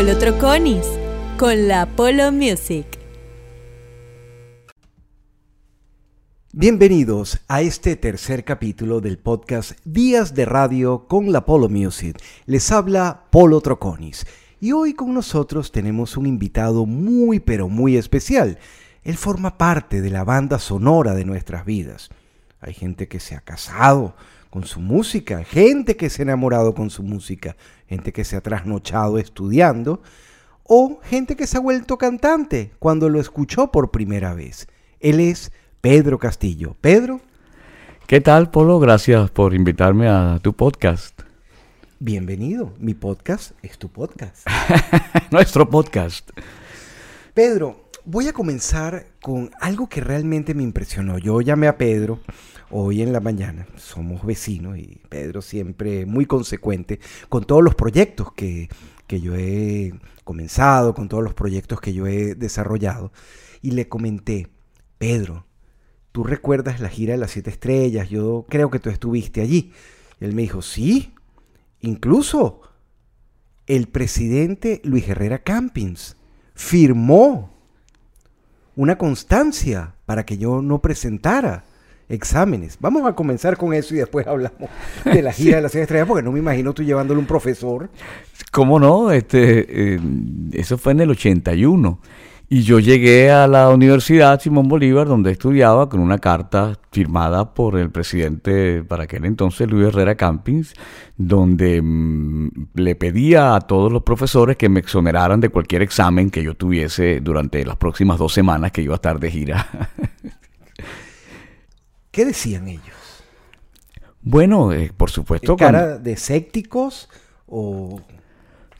Polo Troconis con la Polo Music. Bienvenidos a este tercer capítulo del podcast Días de Radio con la Polo Music. Les habla Polo Troconis y hoy con nosotros tenemos un invitado muy pero muy especial. Él forma parte de la banda sonora de nuestras vidas. Hay gente que se ha casado con su música, gente que se ha enamorado con su música, gente que se ha trasnochado estudiando o gente que se ha vuelto cantante cuando lo escuchó por primera vez. Él es Pedro Castillo. Pedro. ¿Qué tal, Polo? Gracias por invitarme a tu podcast. Bienvenido. Mi podcast es tu podcast. Nuestro podcast. Pedro, voy a comenzar con algo que realmente me impresionó. Yo llamé a Pedro hoy en la mañana. Somos vecinos y Pedro siempre muy consecuente con todos los proyectos que, que yo he comenzado, con todos los proyectos que yo he desarrollado. Y le comenté, Pedro, ¿tú recuerdas la gira de las siete estrellas? Yo creo que tú estuviste allí. Y él me dijo, sí, incluso el presidente Luis Herrera Campins firmó una constancia para que yo no presentara exámenes. Vamos a comenzar con eso y después hablamos de la gira de las siete estrellas, porque no me imagino tú llevándole un profesor. ¿Cómo no? Este, eh, eso fue en el 81. Y yo llegué a la Universidad Simón Bolívar, donde estudiaba, con una carta firmada por el presidente para aquel entonces, Luis Herrera Campins, donde mm, le pedía a todos los profesores que me exoneraran de cualquier examen que yo tuviese durante las próximas dos semanas que iba a estar de gira. ¿Qué decían ellos? Bueno, eh, por supuesto. ¿Cara de escépticos o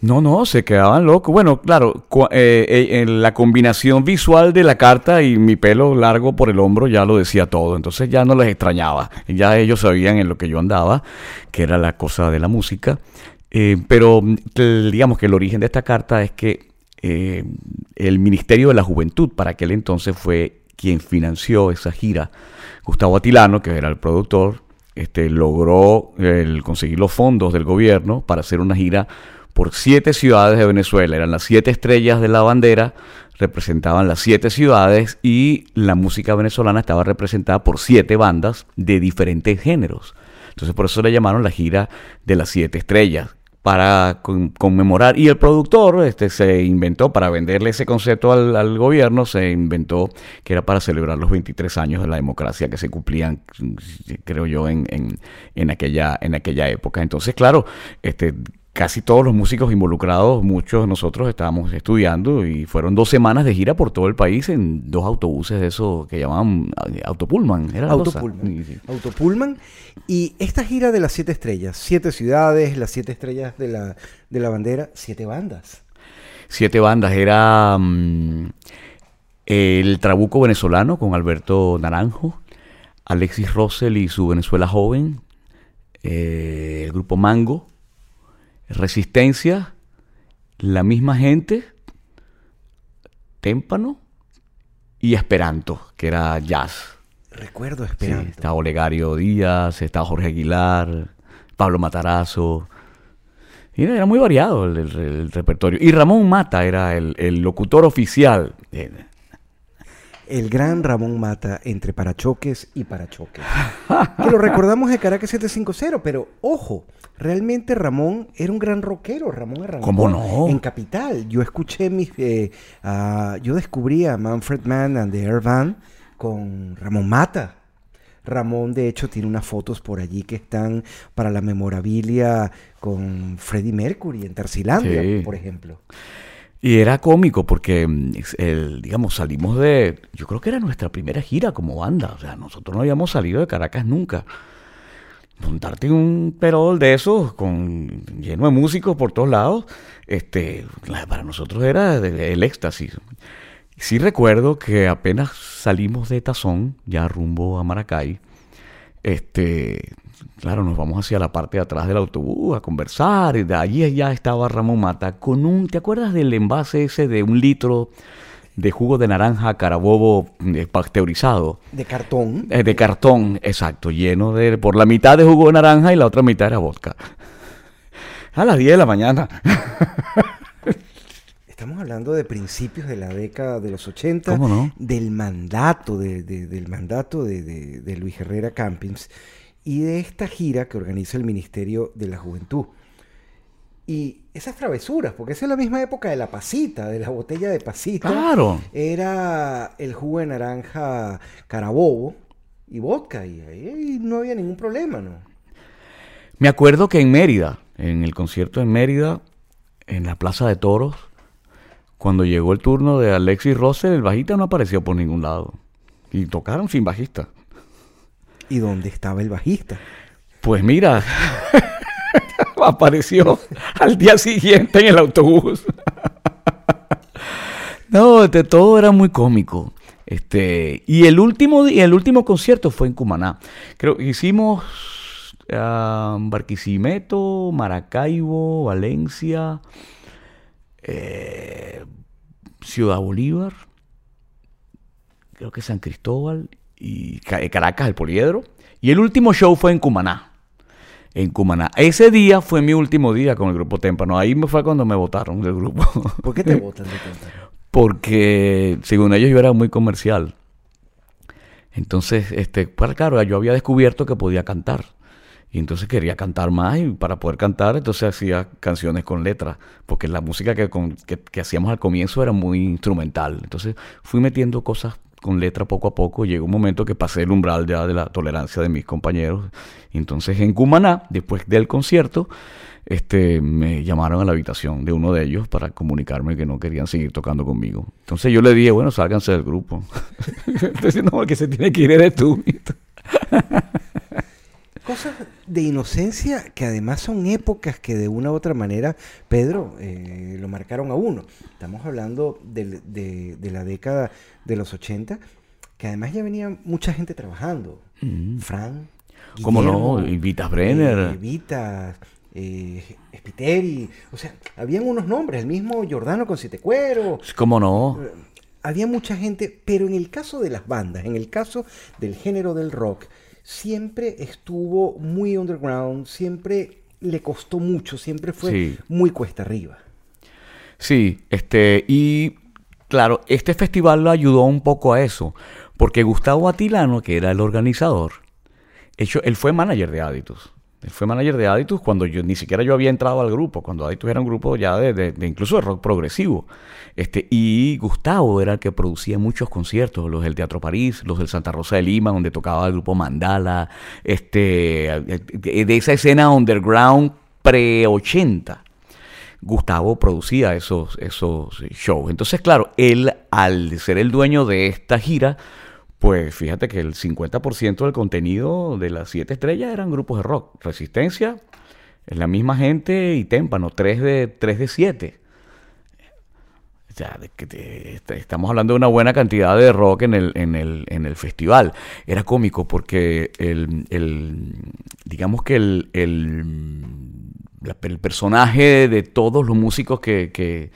no, no, se quedaban locos. Bueno, claro, eh, eh, en la combinación visual de la carta y mi pelo largo por el hombro ya lo decía todo. Entonces ya no les extrañaba. Ya ellos sabían en lo que yo andaba, que era la cosa de la música. Eh, pero digamos que el origen de esta carta es que el Ministerio de la Juventud para aquel entonces fue quien financió esa gira. Gustavo Atilano, que era el productor, este, logró conseguir los fondos del gobierno para hacer una gira por siete ciudades de Venezuela. Eran las siete estrellas de la bandera, representaban las siete ciudades y la música venezolana estaba representada por siete bandas de diferentes géneros. Entonces por eso le llamaron la gira de las siete estrellas para conmemorar. Y el productor este, se inventó, para venderle ese concepto al, gobierno, se inventó que era para celebrar los 23 años de la democracia que se cumplían, creo yo, en, en, en aquella, en aquella época. Entonces, claro, este, casi todos los músicos involucrados, muchos de nosotros estábamos estudiando y fueron dos semanas de gira por todo el país en dos autobuses de eso que llamaban eh, Autopullman. Era Autopullman. Autopullman. Y esta gira de las siete estrellas, siete ciudades, las siete estrellas de la, de la bandera, siete bandas. Siete bandas. Era mm, el Trabuco venezolano con Alberto Naranjo, Alexis Rossell y su Venezuela joven, eh, el grupo Mango, Resistencia, la misma gente, Témpano y Esperanto, que era jazz. Recuerdo Esperanto. estaba Olegario Díaz, estaba Jorge Aguilar, Pablo Matarazo. Y era muy variado el, repertorio. Y Ramón Mata era el, el locutor oficial el gran Ramón Mata entre parachoques y parachoques. que lo recordamos de Caracas 750, pero ojo, realmente Ramón era un gran rockero. Ramón arrancó ¿Cómo no? en Capital. Yo escuché mis. Eh, yo descubrí a Manfred Mann and the Air Band con Ramón Mata. Ramón, de hecho, tiene unas fotos por allí que están para la memorabilia con Freddie Mercury en Tarsilandia, por ejemplo. Y era cómico porque, mm, el, digamos, salimos de, yo creo que era nuestra primera gira como banda, o sea, nosotros no habíamos salido de Caracas nunca. Montarte un perol de esos, con, lleno de músicos por todos lados, este, para nosotros era el éxtasis. Sí recuerdo que apenas salimos de Tazón, ya rumbo a Maracay, este, Claro, nos vamos hacia la parte de atrás del autobús a conversar. Y de allí ya estaba Ramón Mata con un. ¿Te acuerdas del envase ese de un litro de jugo de naranja carabobo eh, pasteurizado? De cartón. Eh, de cartón, exacto, lleno de. por la mitad de jugo de naranja y la otra mitad era vodka. A las 10 de la mañana. estamos hablando de principios de la década de los 80, ¿Cómo no? del mandato, de, de- del mandato de, de- de Luis Herrera Campins y de esta gira que organiza el Ministerio de la Juventud. Y esas travesuras, porque esa es la misma época de la pasita, de la botella de pasita. Claro. Era el jugo de naranja carabobo y vodka, y ahí no había ningún problema, ¿no? Me acuerdo que en Mérida, en el concierto en Mérida, en la Plaza de Toros, cuando llegó el turno de Alexis Rosser, el bajista no apareció por ningún lado. Y tocaron sin bajista. ¿Y dónde estaba el bajista? Pues mira, apareció al día siguiente en el autobús. no, de todo era muy cómico. Este, y el último el último concierto fue en Cumaná. Creo que hicimos ah, Barquisimeto, Maracaibo, Valencia, eh, Ciudad Bolívar, creo que San Cristóbal y Ca- Caracas, el Poliedro. Y el último show fue en Cumaná. En Cumaná. Ese día fue mi último día con el grupo Témpano. Ahí me fue cuando me votaron del grupo. ¿Por qué te botan de Témpano? Porque según ellos yo era muy comercial. Entonces, este, pues, claro, yo había descubierto que podía cantar. Y entonces quería cantar más y para poder cantar, entonces hacía canciones con letras, porque la música que, con- que, que hacíamos al comienzo era muy instrumental. Entonces fui metiendo cosas con letra poco a poco. Llegó un momento que pasé el umbral ya de la tolerancia de mis compañeros. Entonces en Cumaná, después del concierto, este, me llamaron a la habitación de uno de ellos para comunicarme que no querían seguir tocando conmigo. Entonces yo le dije, bueno, sálganse del grupo. entonces, no, el que se tiene que ir eres tú. Cosas de inocencia que además son épocas que de una u otra manera, Pedro, eh, lo marcaron a uno. Estamos hablando de, de la década de los 80, que además ya venía mucha gente trabajando. Fran. Mm. ¿Cómo no? Y Vitas Brenner. eh, Vitas, eh, Spiteri. O sea, habían unos nombres, el mismo Giordano con Siete Cueros. ¿Cómo no? Había mucha gente, pero en el caso de las bandas, en el caso del género del rock, siempre estuvo muy underground, siempre le costó mucho, siempre fue Sí. muy cuesta arriba. Sí, este, y claro, este festival lo ayudó un poco a eso, porque Gustavo Atilano, que era el organizador, hecho, él fue manager de Aditus. Él fue manager de Aditus cuando yo ni siquiera yo había entrado al grupo, cuando Aditus era un grupo ya de, de- incluso de rock progresivo. Este, y Gustavo era el que producía muchos conciertos, los del Teatro París, los del Santa Rosa de Lima, donde tocaba el grupo Mandala, este, de de esa escena underground pre-80. Gustavo producía esos, esos shows. Entonces, claro, él, al ser el dueño de esta gira, pues fíjate que el 50% del contenido de las siete estrellas eran grupos de rock. Resistencia, es la misma gente y Témpano, 3 de, 3 de 7. O de que te- est- estamos hablando de una buena cantidad de rock en el, festival. Era cómico porque el, digamos que el, personaje de todos los músicos que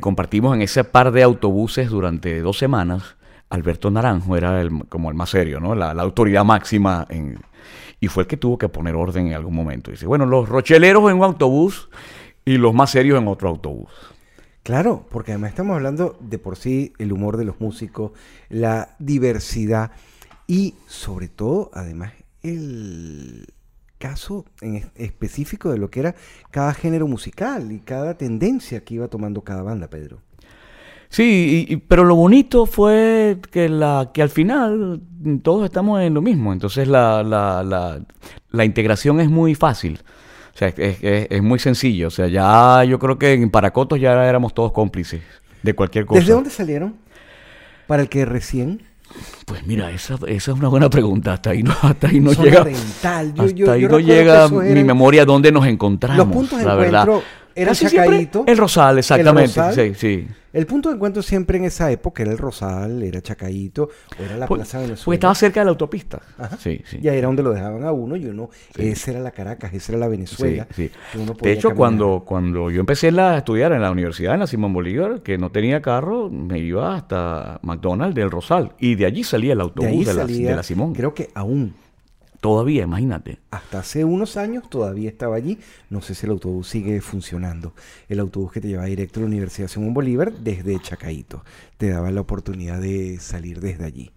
compartimos en ese par de autobuses durante dos semanas, Alberto Naranjo era el, como el más serio, ¿no? La, autoridad máxima en, y fue el que tuvo que poner orden en algún momento. Dice, bueno, los rocheleros en un autobús y los más serios en otro autobús. Claro, porque además estamos hablando de por sí el humor de los músicos, la diversidad y sobre todo, además, el caso en es- específico de lo que era cada género musical y cada tendencia que iba tomando cada banda, Pedro. Sí, y- y- pero lo bonito fue que, la, que al final todos estamos en lo mismo. Entonces la, la, la, la integración es muy fácil. O sea, es, es- es muy sencillo. O sea, ya yo creo que en Paracotos ya éramos todos cómplices de cualquier cosa. ¿Desde dónde salieron? Para el que recién Pues mira, esa, esa es una buena pregunta. Hasta ahí no, hasta ahí no Zona llega. Oriental. Yo- hasta yo- ahí no llega mi memoria dónde nos encontramos. Los puntos de la verdad. encuentro eran Casi siempre Chacaíto. El Rosal, exactamente. Rosal. Sí, sí. El punto de encuentro siempre en esa época era el Rosal, era Chacaíto, o era la Pues- Plaza Venezuela. Pues estaba cerca de la autopista. Ajá. Sí, sí. Y ahí era donde lo dejaban a uno y uno, esa era la Caracas, esa era la Venezuela. Sí, sí. De hecho, caminar. cuando, cuando yo empecé la- a estudiar en la universidad, en la Simón Bolívar, que no tenía carro, me iba hasta McDonald's del Rosal. Y de allí salía el de autobús de, la, salía, de la Simón. creo que aún Todavía, imagínate. Hasta hace unos años todavía estaba allí. No sé si el autobús sigue funcionando. El autobús que te lleva directo a la Universidad Simón Bolívar desde Chacaito. Te daba la oportunidad de salir desde allí.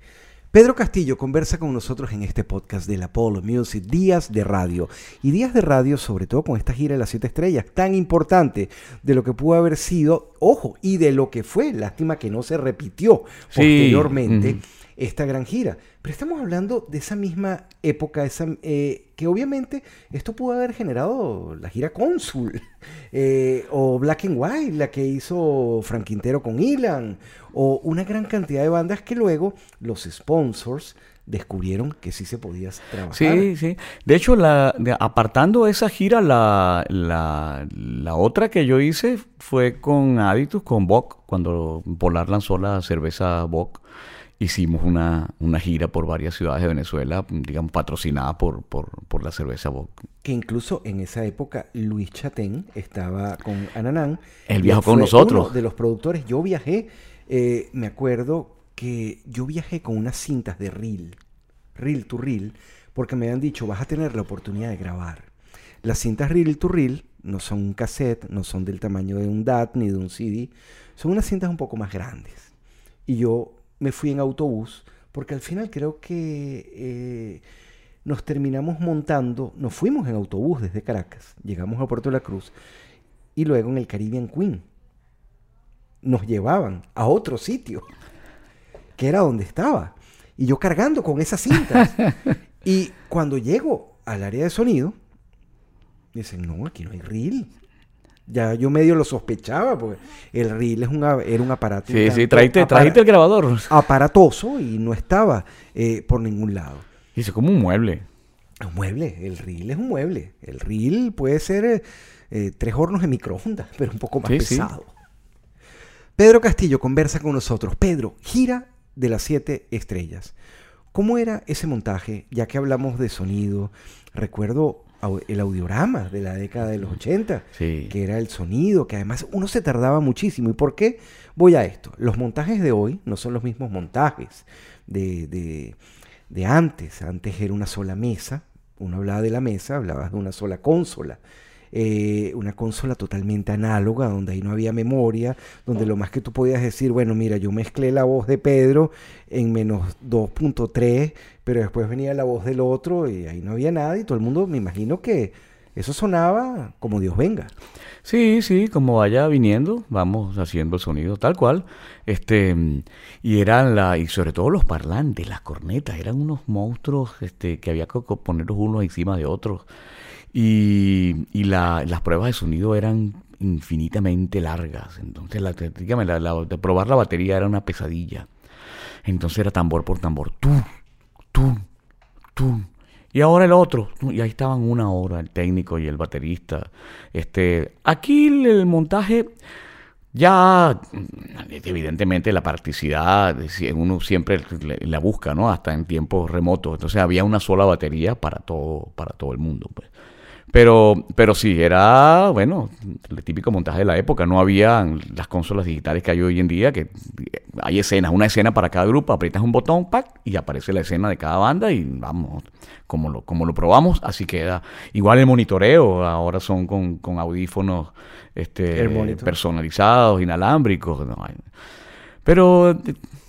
Pedro Castillo conversa con nosotros en este podcast del Apollo Music, Días de Radio. Y Días de Radio, sobre todo con esta gira de las siete estrellas, tan importante de lo que pudo haber sido, ojo, y de lo que fue, lástima que no se repitió Sí, posteriormente. Esta gran gira. Pero estamos hablando de esa misma época, esa, eh, que obviamente esto pudo haber generado la gira Cónsul, eh, o Black and White, la que hizo Frank Quintero con Ilan, o una gran cantidad de bandas que luego los sponsors descubrieron que sí se podía trabajar. Sí, sí. De hecho, la, de- apartando esa gira, la, la, otra que yo hice fue con Aditus, con Bock, cuando Polar lanzó la cerveza Bock. Hicimos una, una gira por varias ciudades de Venezuela, digamos, patrocinada por, por, por la cerveza Bock. Que incluso en esa época Luis Chatén estaba con Ananán. Él viajó con nosotros. uno de los productores. Yo viajé, eh, me acuerdo que yo viajé con unas cintas de reel, reel to reel, porque me habían dicho, vas a tener la oportunidad de grabar. Las cintas reel to reel no son un cassette, no son del tamaño de un DAT ni de un CD, son unas cintas un poco más grandes. Y yo me fui en autobús, porque al final creo que eh, nos terminamos montando, nos fuimos en autobús desde Caracas, llegamos a Puerto de la Cruz y luego en el Caribbean Queen nos llevaban a otro sitio, que era donde estaba. Y yo cargando con esas cintas. y cuando llego al área de sonido, dicen, no, aquí no hay reel. Ya yo medio lo sospechaba, porque el reel es un, era un aparato. Sí, sí, trajiste, trajiste el grabador. aparatoso y no estaba eh, por ningún lado. Dice, como un mueble. Un mueble, el reel es un mueble. El reel puede ser eh, eh, tres hornos de microondas, pero un poco más Sí, sí. pesado. Pedro Castillo conversa con nosotros. Pedro, gira de las siete estrellas. ¿Cómo era ese montaje? Ya que hablamos de sonido, recuerdo el audiorama de la década de los 80, Sí. que era el sonido, que además uno se tardaba muchísimo. ¿Y por qué voy a esto? Los montajes de hoy no son los mismos montajes de, de- de antes. Antes era una sola mesa, uno hablaba de la mesa, hablabas de una sola consola. Eh, una consola totalmente análoga, donde ahí no había memoria, donde lo más que tú podías decir, bueno, mira, yo mezclé la voz de Pedro en menos 2.3, pero después venía la voz del otro y ahí no había nada y todo el mundo, me imagino que eso sonaba como Dios venga. Sí, sí, como vaya viniendo, vamos haciendo el sonido tal cual. Este, y eran la, y sobre todo los parlantes, las cornetas, eran unos monstruos este, que había que ponerlos unos encima de otros. Y, y la- las pruebas de sonido eran infinitamente largas. Entonces, la, dígame, la- probar la batería era una pesadilla. Entonces era tambor por tambor. Tú, tú, tú. Y ahora el otro. Y ahí estaban una hora, el técnico y el baterista. Este, aquí el, montaje, ya, evidentemente la practicidad, uno siempre la busca, ¿no? Hasta en tiempos remotos. Entonces había una sola batería para todo, para todo el mundo, pues. Pero, pero sí, era, bueno, el típico montaje de la época. No había las consolas digitales que hay hoy en día, que hay escenas, una escena para cada grupo, aprietas un botón, pack, y aparece la escena de cada banda y vamos, como lo, como lo probamos, así queda. Igual el monitoreo, ahora son con, con audífonos este, personalizados, inalámbricos. no pero eh,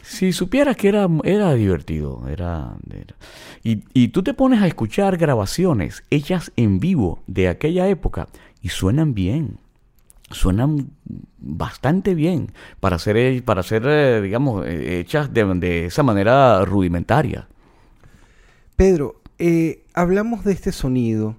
si supieras que era, era divertido, era, Y, y tú te pones a escuchar grabaciones hechas en vivo de aquella época y suenan bien. Suenan bastante bien para ser, eh, para eh, digamos, eh, hechas de, de esa manera rudimentaria. Pedro, hablamos de este sonido.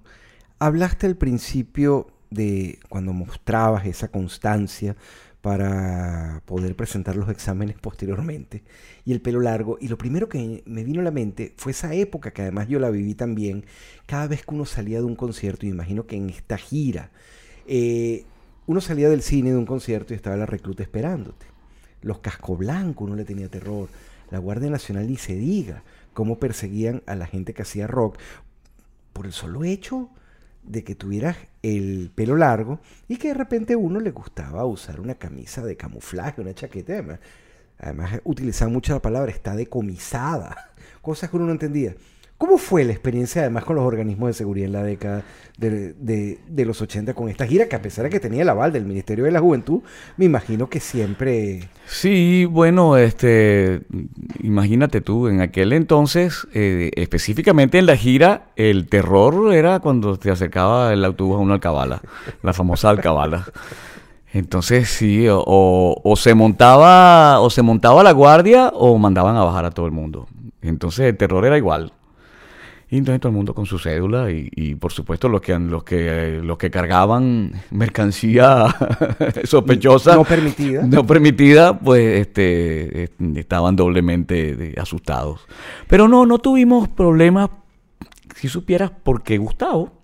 Hablaste al principio de cuando mostrabas esa constancia para poder presentar los exámenes posteriormente y el pelo largo. Y lo primero que me vino a la mente fue esa época que además yo la viví también, cada vez que uno salía de un concierto, y imagino que en esta gira, eh, uno salía del cine de un concierto y estaba la recluta esperándote. Los casco blancos, uno le tenía terror. La Guardia Nacional ni se diga cómo perseguían a la gente que hacía rock por el solo hecho de que tuvieras el pelo largo y que de repente a uno le gustaba usar una camisa de camuflaje, una chaqueta. Además, además utilizaban mucho la palabra está decomisada, cosas que uno no entendía. ¿Cómo fue la experiencia además con los organismos de seguridad en la década de, los 80 con esta gira que a pesar de que tenía el aval del Ministerio de la Juventud, me imagino que siempre... Sí, bueno, este, imagínate tú, en aquel entonces, eh, específicamente en la gira, el terror era cuando te acercaba el autobús a una alcabala, la famosa alcabala. Entonces sí, o- o se montaba, o se montaba la guardia, o mandaban a bajar a todo el mundo. Entonces el terror era igual. Y entonces todo el mundo con su cédula y, y, por supuesto los que los que los que cargaban mercancía sospechosa No permitida. no permitida pues este estaban doblemente asustados pero no no tuvimos problemas si supieras porque Gustavo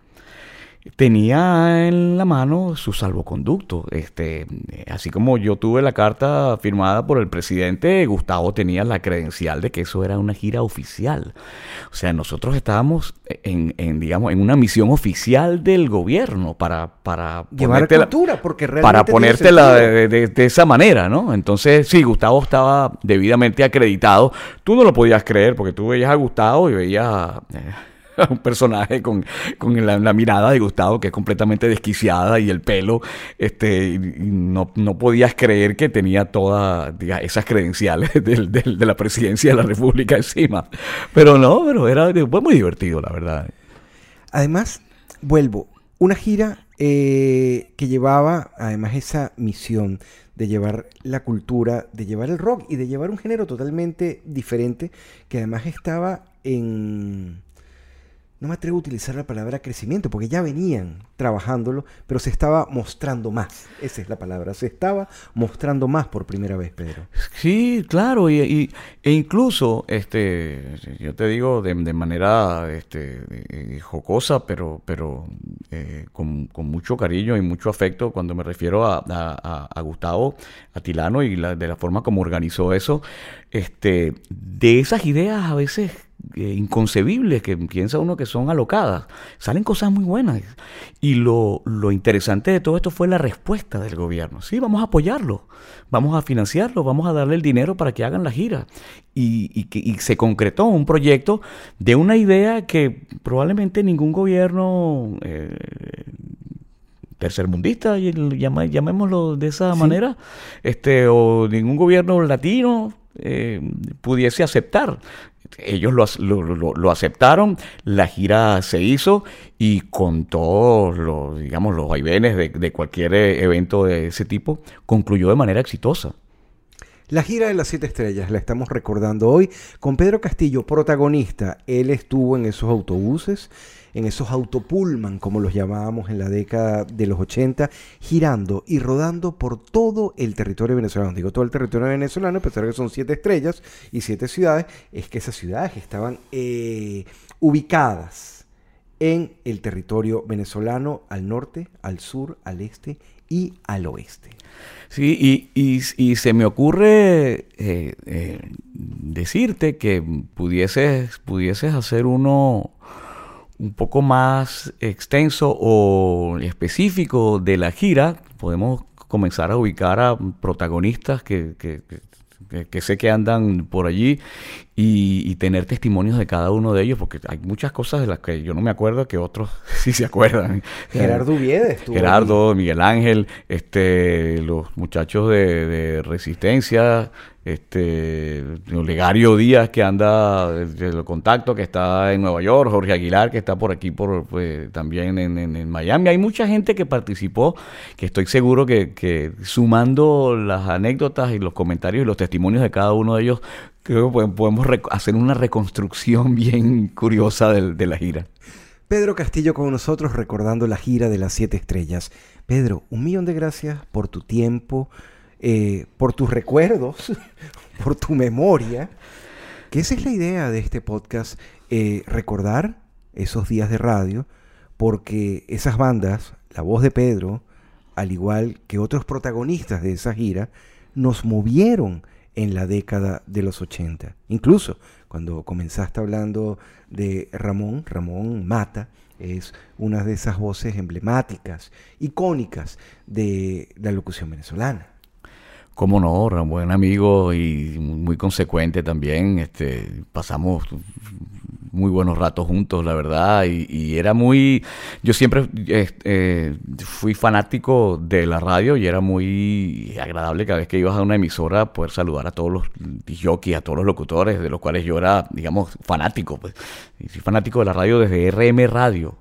tenía en la mano su salvoconducto. Este, eh, así como yo tuve la carta firmada por el presidente, Gustavo tenía la credencial de que eso era una gira oficial. O sea, nosotros estábamos en, en, digamos, en una misión oficial del gobierno para, para Llevar cultura, porque realmente para ponértela de, de- de esa manera, ¿no? Entonces, sí, Gustavo estaba debidamente acreditado. Tú no lo podías creer porque tú veías a Gustavo y veías a, a un personaje con, con la, mirada de Gustavo que es completamente desquiciada y el pelo, este, no, no podías creer que tenía todas esas credenciales de la presidencia de la República encima. Pero no, pero era fue muy divertido, la verdad. Además, vuelvo, una gira eh, que llevaba además esa misión de llevar la cultura, de llevar el rock y de llevar un género totalmente diferente que además estaba en... No me atrevo a utilizar la palabra crecimiento porque ya venían trabajándolo, pero se estaba mostrando más. Esa es la palabra. Se estaba mostrando más por primera vez, Pedro. Sí, claro, y, y- e incluso, este, yo te digo de, manera este, eh, jocosa, pero, pero eh, con, mucho cariño y mucho afecto cuando me refiero a, a- a- Gustavo Atilano y de la forma como organizó eso, este, de esas ideas a veces eh, inconcebibles que piensa uno que son alocadas, salen cosas muy buenas. Y lo, lo interesante de todo esto fue la respuesta del gobierno. Sí, vamos a apoyarlo, vamos a financiarlo, vamos a darle el dinero para que hagan la gira. Y, y que, y se concretó un proyecto de una idea que probablemente ningún gobierno eh, tercermundista, llamémoslo de esa manera, este, o ningún gobierno latino eh, pudiese aceptar. Ellos lo, lo- lo aceptaron, la gira se hizo y con todos los, digamos, los vaivenes de, de cualquier eh, evento de ese tipo, concluyó de manera exitosa. La gira de las siete estrellas la estamos recordando hoy con Pedro Castillo, protagonista. Él estuvo en esos autobuses, en esos autopullman, como los llamábamos en la década de los 80, girando y rodando por todo el territorio venezolano. Digo todo el territorio venezolano, a pesar que son siete estrellas y siete ciudades, es que esas ciudades estaban eh, ubicadas en el territorio venezolano al norte, al sur, al este y al oeste. Sí, y, y- se me ocurre eh, eh, decirte que pudieses, pudieses hacer uno un poco más extenso o específico de la gira. Podemos comenzar a ubicar a protagonistas que- que- que sé que andan por allí y, y tener testimonios de cada uno de ellos, porque hay muchas cosas de las que yo no me acuerdo que otros sí se acuerdan. Gerardo estuvo Gerardo, Miguel Ángel, este, los muchachos de, de Resistencia, este, Olegario Díaz que anda de los contactos, que está en Nueva York, Jorge Aguilar que está por aquí, por pues, también en, en- en Miami. Hay mucha gente que participó, que estoy seguro que, que sumando las anécdotas y los comentarios y los testimonios de cada uno de ellos, creo que podemos- hacer una reconstrucción bien curiosa de la gira. Pedro Castillo con nosotros recordando la gira de las siete estrellas. Pedro, un millón de gracias por tu tiempo, eh, por tus recuerdos, por tu memoria. Que esa es la idea de este podcast, eh, recordar esos días de radio, porque esas bandas, la voz de Pedro, al igual que otros protagonistas de esa gira, nos movieron en la década de los 80. Incluso cuando comenzaste hablando de Ramón, Ramón Mata, es una de esas voces emblemáticas, icónicas de la locución venezolana. Cómo no, un buen amigo y muy consecuente también. Este, pasamos muy buenos ratos juntos, la verdad, y, era muy, yo siempre eh, fui fanático de la radio y era muy agradable cada vez que ibas a una emisora poder saludar a todos los jockeys, a todos los locutores, de los cuales yo era, digamos, fanático. Pues. Y soy fanático de la radio desde RM Radio.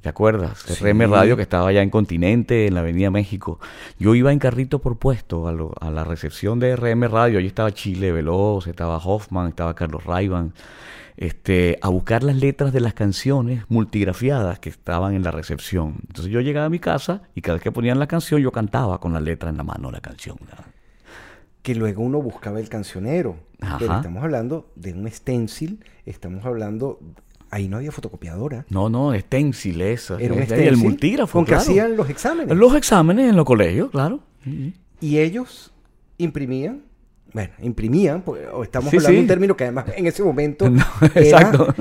¿Te acuerdas? RM Radio que estaba allá en Continente, en la Avenida México. Yo iba en carrito por puesto a, a la recepción de RM Radio. Allí estaba Chile Veloz, estaba Hoffman, estaba Carlos Raivan este, a buscar las letras de las canciones multigrafiadas que estaban en la recepción. Entonces yo llegaba a mi casa y cada vez que ponían la canción yo cantaba con la letra en la mano la canción. Que luego uno buscaba el cancionero. Pero estamos hablando de un stencil, estamos hablando Ahí no había fotocopiadora. No, no, stencil eso. Era un stencil. El multígrafo. Con que hacían los exámenes. Los exámenes en los colegios, claro. Y ellos imprimían bueno, imprimían, o estamos hablando de un término que además en ese momento exacto.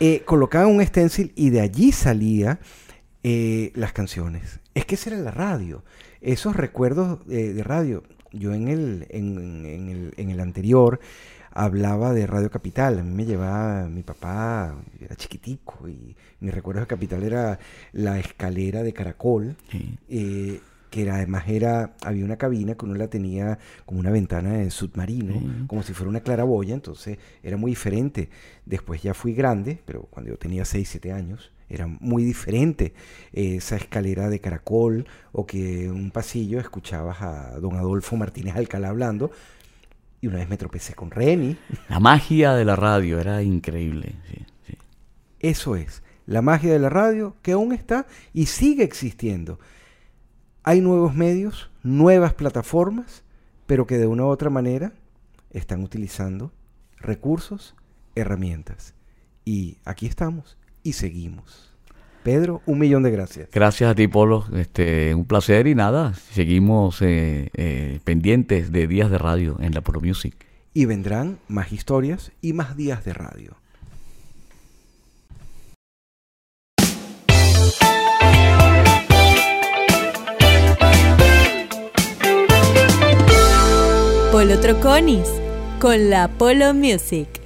Eh, colocaban un stencil y de allí salía eh, las canciones. Es que esa era la radio. Esos recuerdos de radio. Yo en el, en, el, en el anterior hablaba de Radio Capital. A mí me llevaba mi papá, era chiquitico, y mi recuerdo de Capital era la escalera de caracol. Eh, que además era, había una cabina que uno la tenía como una ventana de submarino, como si fuera una claraboya, entonces era muy diferente. Después ya fui grande, pero cuando yo tenía 6, 7 años, era muy diferente esa escalera de caracol o que en un pasillo escuchabas a don Adolfo Martínez Alcalá hablando. Y una vez me tropecé con Reni. La magia de la radio era increíble. Eso es, la magia de la radio que aún está y sigue existiendo. Hay nuevos medios, nuevas plataformas, pero que de una u otra manera están utilizando recursos, herramientas. Y aquí estamos y seguimos. Pedro, un millón de gracias. Gracias a ti, Polo. Este, un placer y nada, seguimos eh, eh, pendientes de días de radio en la Polo Music. Y vendrán más historias y más días de radio. Polo Troconis con la Polo Music.